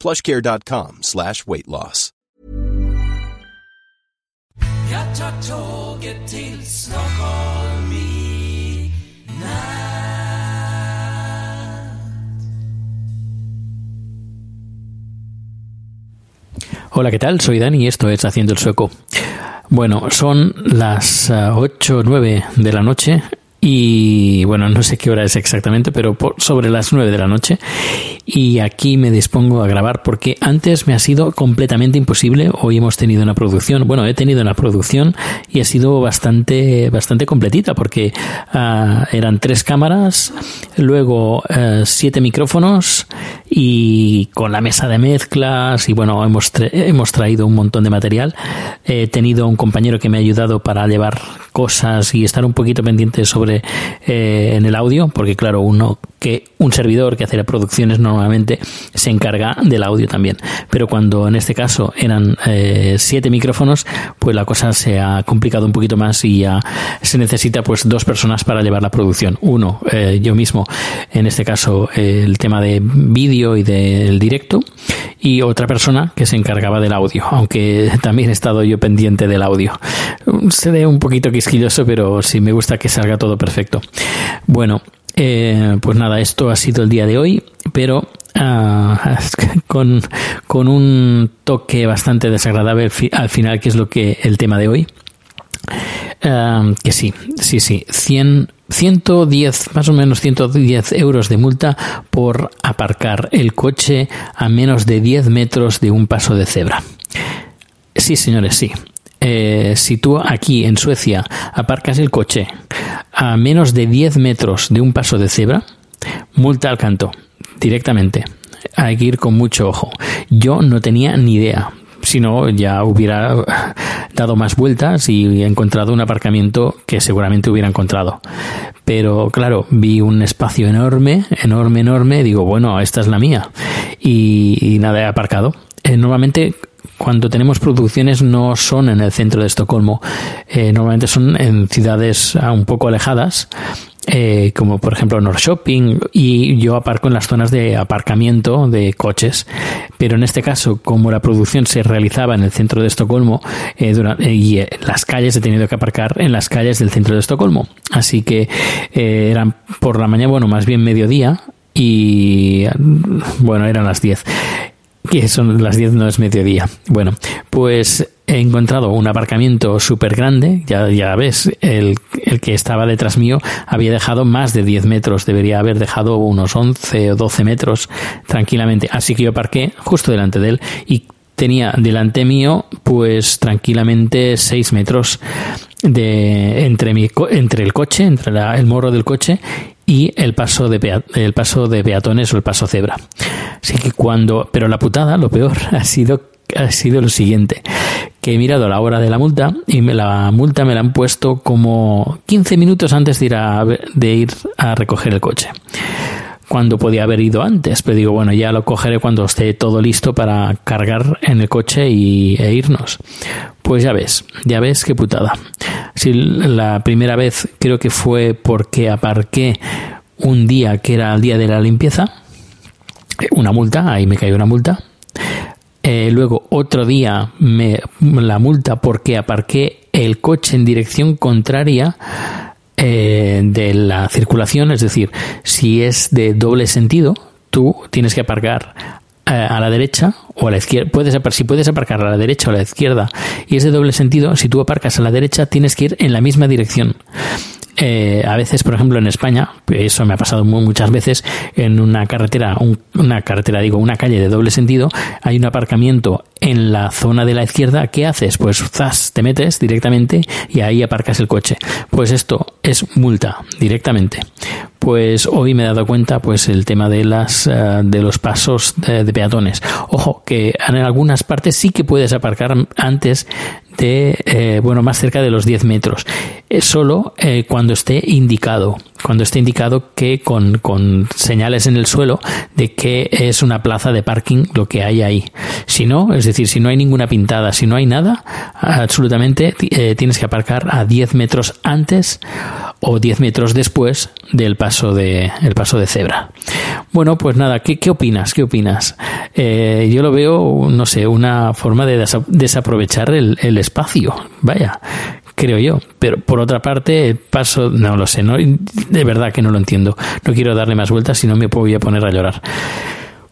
plushcare.com slash weight loss. Hola, ¿qué tal? Soy Dani y esto es Haciendo el Sueco. Bueno, son las 8 o 9 de la noche y bueno, no sé qué hora es exactamente, pero por sobre las 9 de la noche y aquí me dispongo a grabar porque antes me ha sido completamente imposible. Hoy hemos tenido una producción, bueno, he tenido una producción y ha sido bastante, bastante completita porque ah, eran tres cámaras, luego eh, siete micrófonos y con la mesa de mezclas y bueno, hemos, hemos traído un montón de material. He tenido un compañero que me ha ayudado para llevar cosas y estar un poquito pendiente sobre eh, en el audio porque claro, uno que un servidor que hace producciones normalmente se encarga del audio también. Pero cuando en este caso eran eh, siete micrófonos, pues la cosa se ha complicado un poquito más y se necesita pues dos personas para llevar la producción. Uno, eh, yo mismo, en este caso el tema de vídeo y del directo, y otra persona que se encargaba del audio, aunque también he estado yo pendiente del audio. Se ve un poquito quisquilloso, pero sí me gusta que salga todo perfecto. Bueno, eh, pues nada, esto ha sido el día de hoy, pero ah, con, con, un toque bastante desagradable al final, que es lo que el tema de hoy. Ah, que sí, sí, sí, 100, 110, más o menos 110 euros de multa por aparcar el coche a menos de 10 metros de un paso de cebra. Sí, señores, sí. Eh, aquí en Suecia aparcas el coche a menos de 10 metros de un paso de cebra, multa al canto, directamente. Hay que ir con mucho ojo. Yo no tenía ni idea. Si no, ya hubiera dado más vueltas y encontrado un aparcamiento que seguramente hubiera encontrado. Pero claro, vi un espacio enorme, enorme, enorme. Digo, bueno, esta es la mía. Y, nada, he aparcado. Eh, normalmente cuando tenemos producciones no son en el centro de Estocolmo, eh, normalmente son en ciudades un poco alejadas, eh, como por ejemplo Shopping y yo aparco en las zonas de aparcamiento de coches. Pero en este caso, como la producción se realizaba en el centro de Estocolmo eh, y las calles, he tenido que aparcar en las calles del centro de Estocolmo. Así que eran por la mañana, bueno, más bien mediodía, y bueno, eran las 10 que son las 10 no es mediodía. Bueno, pues he encontrado un aparcamiento súper grande, ya, ya ves, el, el, que estaba detrás mío había dejado más de 10 metros, debería haber dejado unos 11 o 12 metros tranquilamente, así que yo aparqué justo delante de él y tenía delante mío pues tranquilamente 6 metros de entre mi entre el coche entre el morro del coche y el paso de el paso de peatones o el paso cebra así que cuando pero la putada lo peor ha sido ha sido lo siguiente que he mirado la hora de la multa y me, la multa me la han puesto como 15 minutos antes de ir a, de ir a recoger el coche cuando podía haber ido antes, pero digo, bueno, ya lo cogeré cuando esté todo listo para cargar en el coche y, e irnos. Pues ya ves, ya ves qué putada. Si la primera vez creo que fue porque aparqué un día que era el día de la limpieza, una multa, ahí me cayó una multa. Eh, luego otro día me la multa porque aparqué el coche en dirección contraria eh, de la circulación, es decir, si es de doble sentido, tú tienes que aparcar eh, a la derecha o a la izquierda, puedes, si puedes aparcar a la derecha o a la izquierda y es de doble sentido, si tú aparcas a la derecha tienes que ir en la misma dirección. Eh, a veces, por ejemplo, en España, eso me ha pasado muchas veces, en una carretera, una carretera, digo, una calle de doble sentido, hay un aparcamiento en la zona de la izquierda, ¿qué haces? Pues zas, te metes directamente y ahí aparcas el coche. Pues esto es multa directamente. Pues hoy me he dado cuenta, pues el tema de las eh, de los pasos de, peatones. Ojo, que en algunas partes sí que puedes aparcar antes de, eh, bueno, más cerca de los 10 metros. Eh, solo eh, cuando esté indicado, cuando esté indicado que con, con, señales en el suelo de que es una plaza de parking lo que hay ahí. Si no, es decir, si no hay ninguna pintada, si no hay nada, absolutamente tienes que aparcar a 10 metros antes o 10 metros después del paso de, el paso de cebra. Bueno, pues nada, ¿qué, opinas? ¿Qué opinas? yo lo veo, no sé, una forma de desaprovechar el, el espacio. Vaya, creo yo. Pero por otra parte, paso, no lo sé, no, de verdad que no lo entiendo. No quiero darle más vueltas, si no me voy a poner a llorar.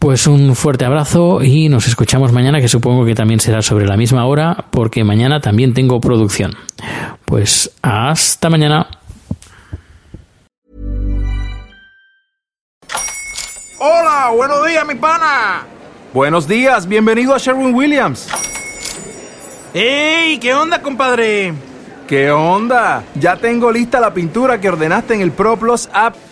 Pues un fuerte abrazo y nos escuchamos mañana, que supongo que también será sobre la misma hora, porque mañana también tengo producción. Pues hasta mañana. Hola, buenos días, mi pana. Buenos días, bienvenido a Sherwin Williams. ¡Ey! ¿Qué onda, compadre? ¿Qué onda? Ya tengo lista la pintura que ordenaste en el ProPlus app.